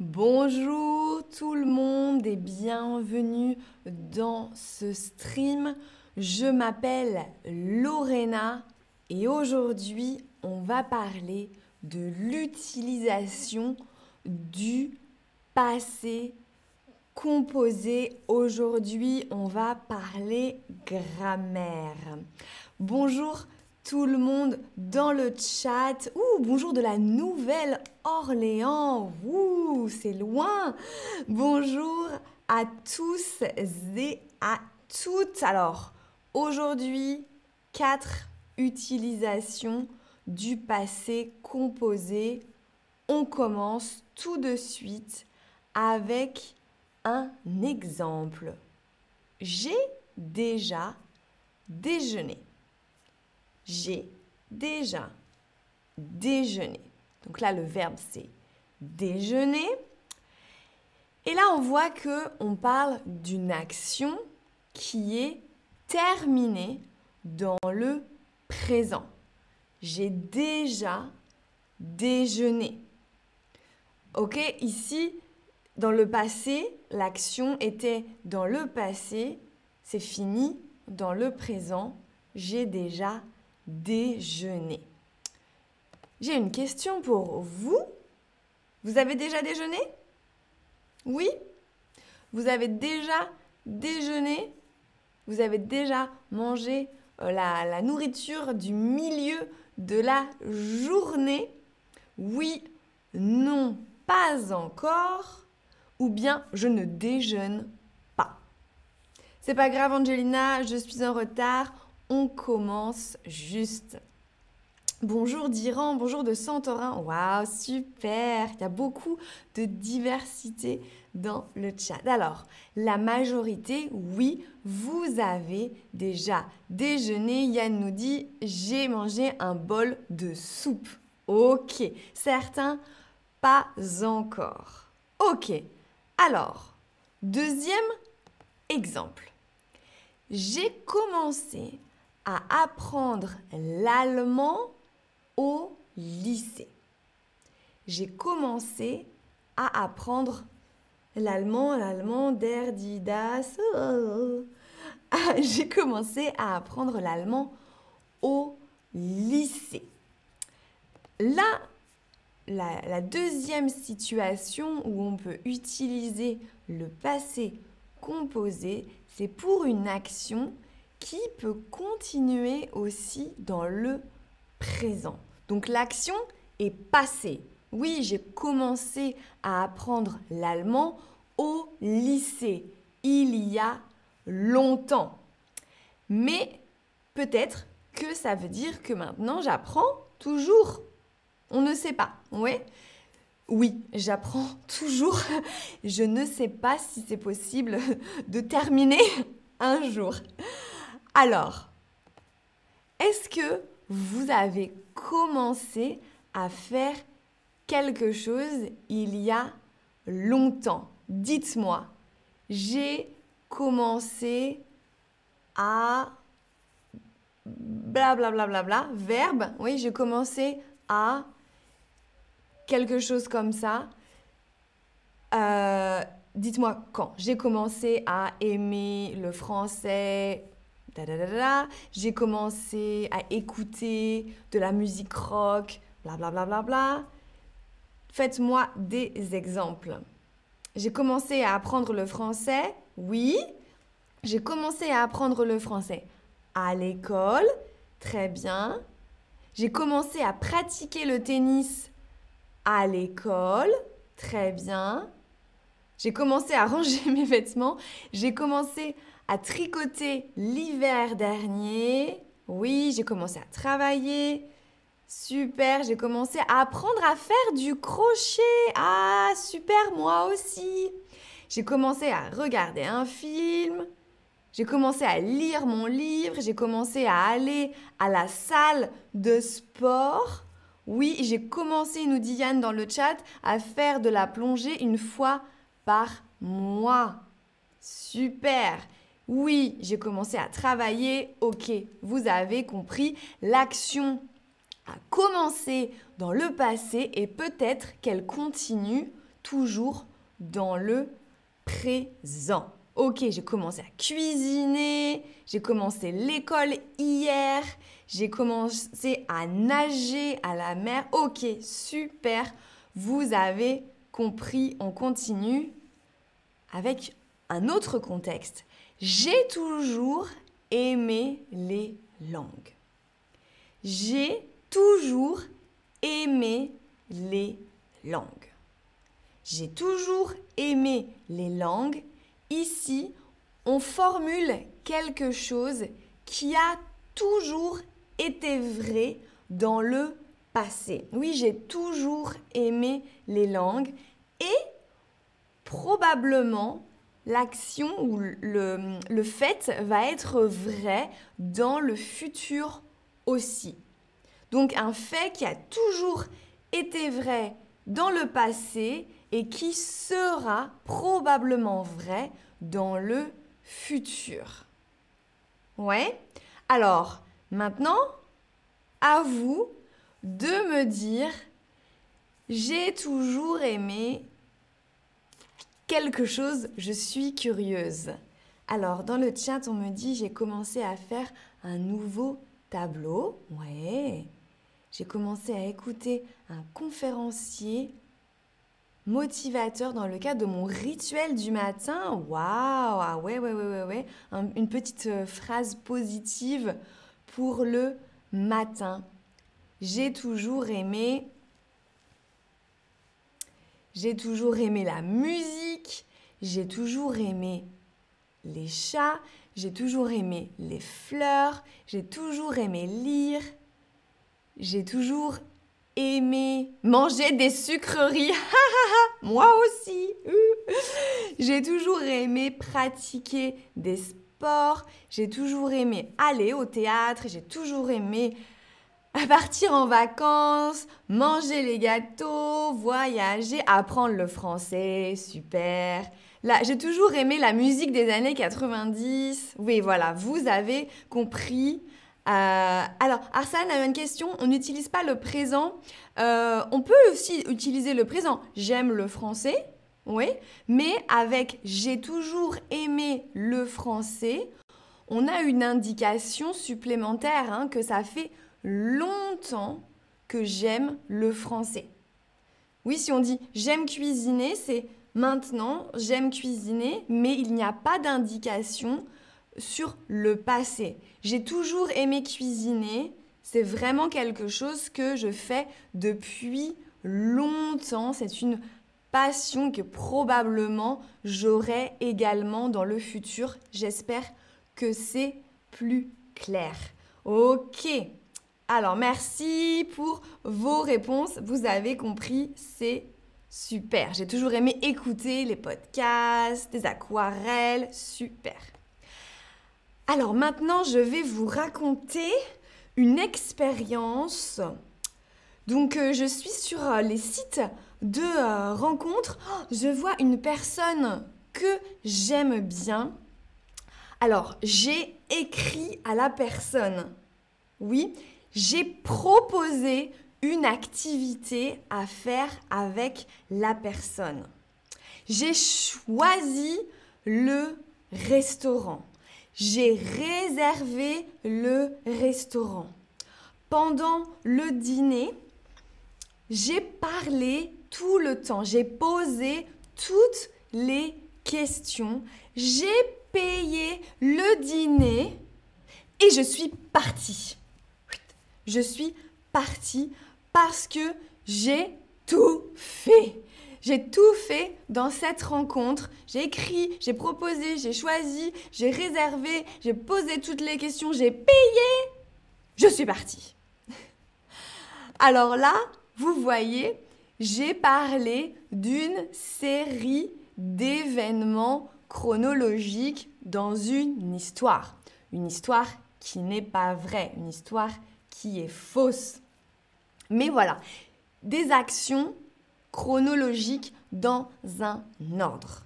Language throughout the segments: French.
Bonjour tout le monde et bienvenue dans ce stream. Je m'appelle Lorena et aujourd'hui on va parler de l'utilisation du passé composé. Aujourd'hui on va parler grammaire. Bonjour tout le monde dans le chat. Ouh, bonjour de la Nouvelle-Orléans. Ouh, c'est loin. Bonjour à tous et à toutes. Alors, aujourd'hui, quatre utilisations du passé composé. On commence tout de suite avec un exemple. J'ai déjà déjeuné j'ai déjà déjeuné. Donc là, le verbe, c'est déjeuner. Et là, on voit que on parle d'une action qui est terminée dans le présent. J'ai déjà déjeuné. Ok, ici, dans le passé, l'action était dans le passé, c'est fini. Dans le présent, j'ai déjà déjeuner. J'ai une question pour vous. Vous avez déjà déjeuné? Oui? Vous avez déjà déjeuné? Vous avez déjà mangé euh, la, la nourriture du milieu de la journée? Oui, non, pas encore. Ou bien je ne déjeune pas. C'est pas grave, Angelina, je suis en retard on commence juste. Bonjour d'Iran, bonjour de Santorin. Waouh, super Il y a beaucoup de diversité dans le chat. Alors, la majorité, oui, vous avez déjà déjeuné. Yann nous dit j'ai mangé un bol de soupe. Ok. Certains, pas encore. Ok. Alors, deuxième exemple. J'ai commencé à apprendre l'allemand au lycée. J'ai commencé à apprendre l'allemand, l'allemand der, das. J'ai commencé à apprendre l'allemand au lycée. Là, la, deuxième situation où on peut utiliser le passé composé, c'est pour une action qui peut continuer aussi dans le présent. Donc l'action est passée. Oui, j'ai commencé à apprendre l'allemand au lycée il y a longtemps. Mais peut-être que ça veut dire que maintenant j'apprends toujours. On ne sait pas. Ouais. Oui, j'apprends toujours. Je ne sais pas si c'est possible de terminer un jour. Alors, est-ce que vous avez commencé à faire quelque chose il y a longtemps? Dites-moi, j'ai commencé à bla bla bla bla bla, verbe, oui, j'ai commencé à quelque chose comme ça. Euh, dites-moi quand. J'ai commencé à aimer le français j'ai commencé à écouter de la musique rock, bla bla bla bla. Faites-moi des exemples. J'ai commencé à apprendre le français. Oui. J'ai commencé à apprendre le français à l'école. Très bien. J'ai commencé à pratiquer le tennis à l'école. Très bien. J'ai commencé à ranger mes vêtements. J'ai commencé tricoter l'hiver dernier. Oui, j'ai commencé à travailler. Super, j'ai commencé à apprendre à faire du crochet. Ah, super, moi aussi. J'ai commencé à regarder un film. J'ai commencé à lire mon livre. J'ai commencé à aller à la salle de sport. Oui, j'ai commencé, nous dit Yann dans le chat, à faire de la plongée une fois par mois. Super. Oui, j'ai commencé à travailler. Ok, vous avez compris. L'action a commencé dans le passé et peut-être qu'elle continue toujours dans le présent. Ok, j'ai commencé à cuisiner, j'ai commencé l'école hier, j'ai commencé à nager à la mer. Ok, super, vous avez compris, on continue avec un autre contexte. J'ai toujours aimé les langues. J'ai toujours aimé les langues. J'ai toujours aimé les langues. Ici, on formule quelque chose qui a toujours été vrai dans le passé. Oui, j'ai toujours aimé les langues et probablement l'action ou le, fait va être vrai dans le futur aussi. Donc un fait qui a toujours été vrai dans le passé et qui sera probablement vrai dans le futur. Ouais Alors, maintenant, à vous de me dire, j'ai toujours aimé quelque chose, je suis curieuse. Alors, dans le chat, on me dit, j'ai commencé à faire un nouveau tableau. Ouais. J'ai commencé à écouter un conférencier motivateur dans le cadre de mon rituel du matin. Waouh Ah ouais, ouais, ouais, ouais, ouais. une petite euh, phrase positive pour le matin. J'ai toujours aimé j'ai toujours aimé la musique, j'ai toujours aimé les chats, j'ai toujours aimé les fleurs, j'ai toujours aimé lire, j'ai toujours aimé manger des sucreries. Moi aussi. j'ai toujours aimé pratiquer des sports, j'ai toujours aimé aller au théâtre, j'ai toujours aimé partir en vacances, manger les gâteaux, voyager, apprendre le français, super. Là, j'ai toujours aimé la musique des années 90. Oui, voilà, vous avez compris. Euh, alors, Arsène a une question. On n'utilise pas le présent. Euh, on peut aussi utiliser le présent. J'aime le français, oui, mais avec j'ai toujours aimé le français, on a une indication supplémentaire hein, que ça fait longtemps que j'aime le français. Oui, si on dit j'aime cuisiner, c'est maintenant j'aime cuisiner, mais il n'y a pas d'indication sur le passé. J'ai toujours aimé cuisiner, c'est vraiment quelque chose que je fais depuis longtemps, c'est une passion que probablement j'aurai également dans le futur. J'espère que c'est plus clair. Ok, alors, merci pour vos réponses. Vous avez compris, c'est super. J'ai toujours aimé écouter les podcasts, des aquarelles, super. Alors maintenant, je vais vous raconter une expérience. Donc, euh, je suis sur euh, les sites de euh, rencontres. Oh, je vois une personne que j'aime bien. Alors, j'ai écrit à la personne. Oui, j'ai proposé une activité à faire avec la personne. J'ai choisi le restaurant. J'ai réservé le restaurant. Pendant le dîner, j'ai parlé tout le temps. J'ai posé toutes les questions. J'ai payé le dîner et je suis partie je suis partie parce que j'ai tout fait. J'ai tout fait dans cette rencontre. J'ai écrit, j'ai proposé, j'ai choisi, j'ai réservé, j'ai posé toutes les questions, j'ai payé. Je suis partie. Alors là, vous voyez, j'ai parlé d'une série d'événements chronologiques dans une histoire. Une histoire qui n'est pas vraie, une histoire qui est fausse. Mais voilà, des actions chronologiques dans un ordre.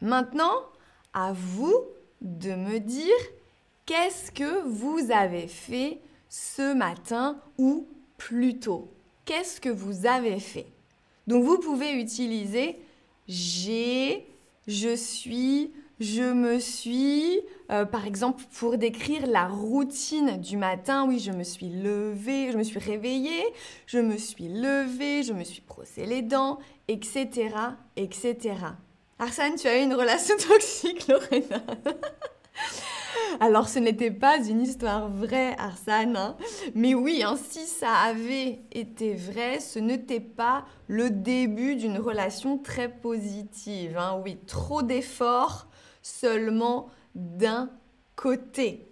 Maintenant, à vous de me dire qu'est-ce que vous avez fait ce matin ou plus tôt? Qu'est-ce que vous avez fait? Donc vous pouvez utiliser j'ai, je suis, je me suis. Euh, par exemple, pour décrire la routine du matin, oui, je me suis levée, je me suis réveillée, je me suis levée, je me suis brossé les dents, etc., etc. Arsène, tu as eu une relation toxique, Lorena Alors, ce n'était pas une histoire vraie, Arsène. Hein. Mais oui, hein, si ça avait été vrai, ce n'était pas le début d'une relation très positive. Hein. Oui, trop d'efforts seulement d'un côté.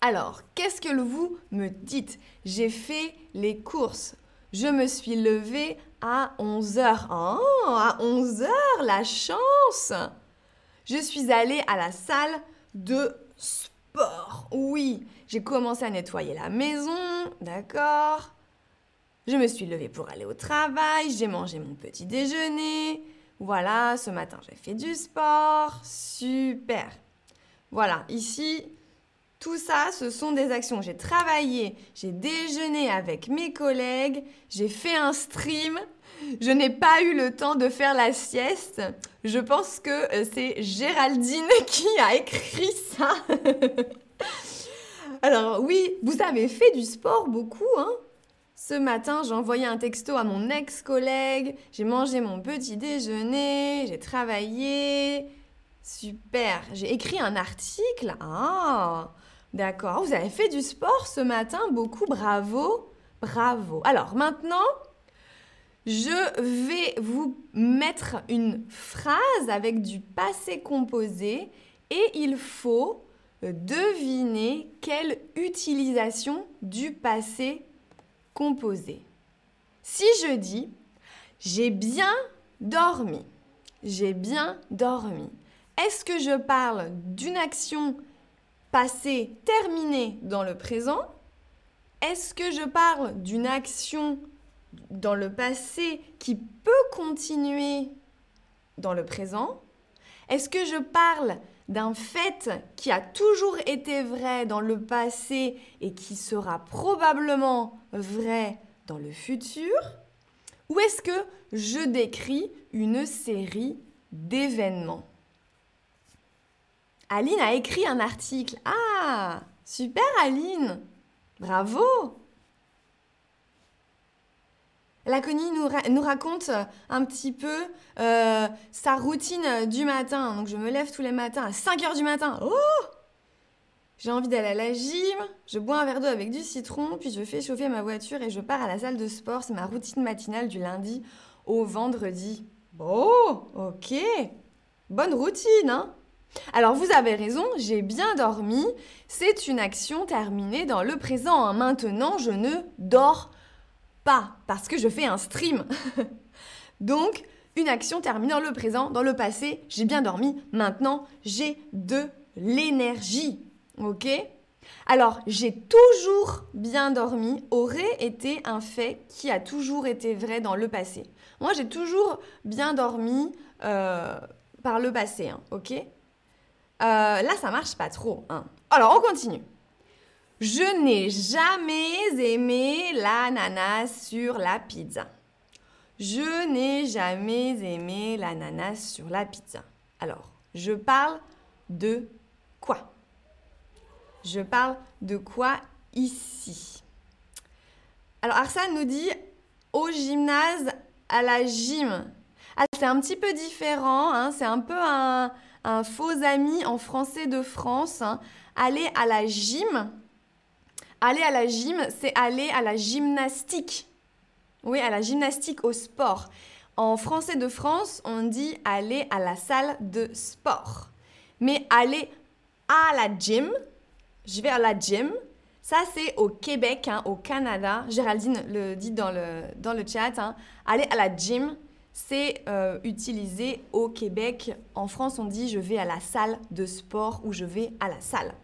Alors, qu'est-ce que vous me dites? J'ai fait les courses. Je me suis levée à 11 heures. Oh, à 11 heures, la chance Je suis allée à la salle de sport. Oui, j'ai commencé à nettoyer la maison, d'accord? Je me suis levée pour aller au travail, j'ai mangé mon petit déjeuner. Voilà, ce matin j'ai fait du sport. Super. Voilà, ici, tout ça, ce sont des actions. J'ai travaillé, j'ai déjeuné avec mes collègues, j'ai fait un stream. Je n'ai pas eu le temps de faire la sieste. Je pense que euh, c'est Géraldine qui a écrit ça. Alors oui, vous avez fait du sport beaucoup, hein Ce matin, j'ai envoyé un texto à mon ex-collègue, j'ai mangé mon petit déjeuner, j'ai travaillé. Super, j'ai écrit un article. Ah, d'accord. Vous avez fait du sport ce matin, beaucoup, bravo. Bravo. Alors maintenant, je vais vous mettre une phrase avec du passé composé et il faut deviner quelle utilisation du passé composé. Si je dis j'ai bien dormi, j'ai bien dormi, est-ce que je parle d'une action passée terminée dans le présent? Est-ce que je parle d'une action dans le passé qui peut continuer dans le présent? Est-ce que je parle d'un fait qui a toujours été vrai dans le passé et qui sera probablement vrai dans le futur Ou est-ce que je décris une série d'événements? Aline a écrit un article. Ah, super Aline! Bravo Laconie nous, nous, raconte un petit peu euh, sa routine du matin. Donc je me lève tous les matins à 5 h du matin. Oh J'ai envie d'aller à la gym, je bois un verre d'eau avec du citron, puis je fais chauffer ma voiture et je pars à la salle de sport. C'est ma routine matinale du lundi au vendredi. Bon, ok. Bonne routine, hein alors vous avez raison, j'ai bien dormi. C'est une action terminée dans le présent. Maintenant, je ne dors pas parce que je fais un stream. Donc, une action terminée dans le présent, dans le passé, j'ai bien dormi. Maintenant, j'ai de l'énergie. OK? Alors, j'ai toujours bien dormi aurait été un fait qui a toujours été vrai dans le passé. Moi, j'ai toujours bien dormi euh, par le passé, hein, ok? Euh, là, ça marche pas trop. Hein. Alors, on continue. Je n'ai jamais aimé l'ananas sur la pizza. Je n'ai jamais aimé l'ananas sur la pizza. Alors, je parle de quoi? Je parle de quoi ici? Alors, Arsène nous dit au gymnase, à la gym. Ah, c'est un petit peu différent, hein. c'est un peu un, faux ami en français de France. Hein. Aller à la gym. Aller à la gym, c'est aller à la gymnastique. Oui, à la gymnastique, au sport. En français de France, on dit aller à la salle de sport. Mais aller à la gym, je vais à la gym, ça c'est au Québec, hein, au Canada. Géraldine le dit dans le, dans le chat. Hein. Aller à la gym, c'est euh, utilisé au Québec. En France, on dit je vais à la salle de sport ou je vais à la salle.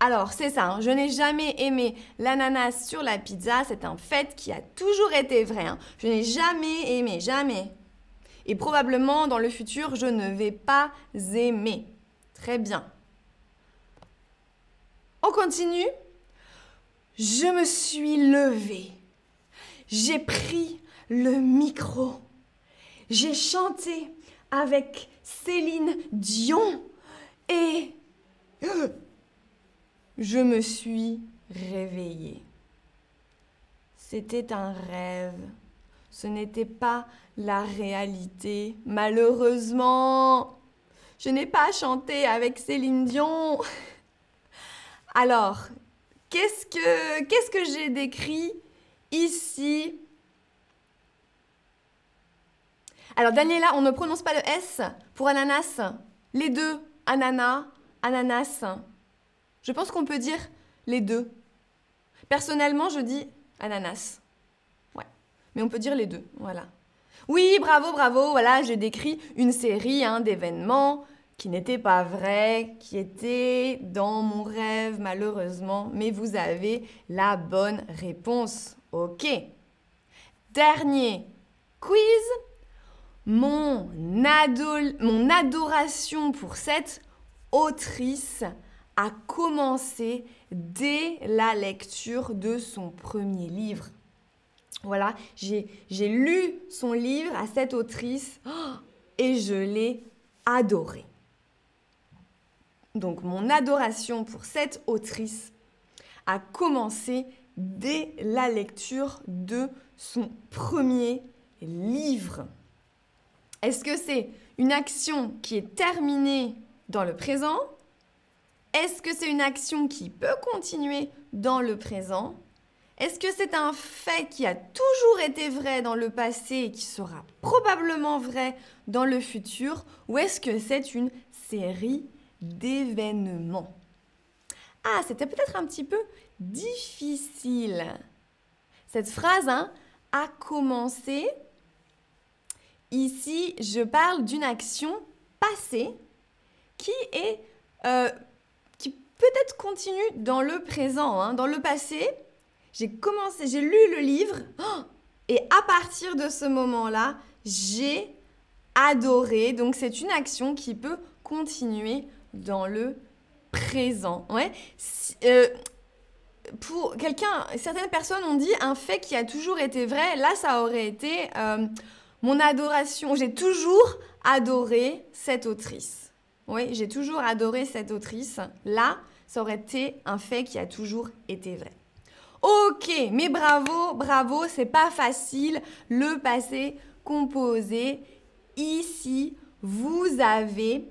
Alors, c'est ça, hein. je n'ai jamais aimé l'ananas sur la pizza, c'est un fait qui a toujours été vrai. Hein. Je n'ai jamais aimé, jamais. Et probablement dans le futur, je ne vais pas aimer. Très bien. On continue. Je me suis levée. J'ai pris le micro j'ai chanté avec Céline Dion et je me suis réveillée. C'était un rêve. Ce n'était pas la réalité. Malheureusement, je n'ai pas chanté avec Céline Dion. Alors, qu'est-ce que, qu'est-ce que j'ai décrit ici? Alors, Daniela, on ne prononce pas le S pour ananas. Les deux, ananas, ananas. Je pense qu'on peut dire les deux. Personnellement, je dis ananas. Ouais. Mais on peut dire les deux. Voilà. Oui, bravo, bravo. Voilà, j'ai décrit une série hein, d'événements qui n'étaient pas vrais, qui étaient dans mon rêve malheureusement. Mais vous avez la bonne réponse. Ok. Dernier quiz. Mon, mon adoration pour cette autrice a commencé dès la lecture de son premier livre. Voilà, j'ai lu son livre à cette autrice et je l'ai adoré. Donc mon adoration pour cette autrice a commencé dès la lecture de son premier livre. Est-ce que c'est une action qui est terminée dans le présent Est-ce que c'est une action qui peut continuer dans le présent? Est-ce que c'est un fait qui a toujours été vrai dans le passé et qui sera probablement vrai dans le futur? Ou est-ce que c'est une série d'événements? Ah, c'était peut-être un petit peu difficile. Cette phrase hein, a commencé. Ici, je parle d'une action passée qui est euh, peut-être continue dans le présent. Hein. Dans le passé, j'ai commencé, j'ai lu le livre oh, et à partir de ce moment-là, j'ai adoré. Donc c'est une action qui peut continuer dans le présent. Ouais. Euh, pour quelqu'un, certaines personnes ont dit un fait qui a toujours été vrai. Là, ça aurait été euh, mon adoration. J'ai toujours adoré cette autrice. Oui, j'ai toujours adoré cette autrice. Là, ça aurait été un fait qui a toujours été vrai. Ok, mais bravo, bravo, c'est pas facile. Le passé composé. Ici, vous avez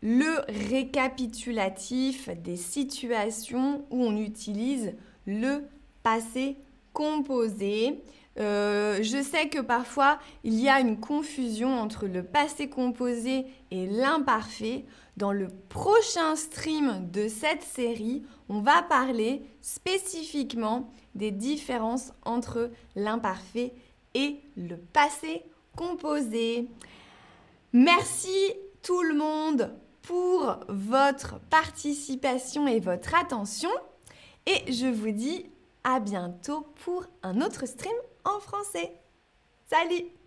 le récapitulatif des situations où on utilise le passé composé. Euh, je sais que parfois il y a une confusion entre le passé composé et l'imparfait. Dans le prochain stream de cette série, on va parler spécifiquement des différences entre l'imparfait et le passé composé. Merci tout le monde pour votre participation et votre attention. Et je vous dis à bientôt pour un autre stream en français. Salut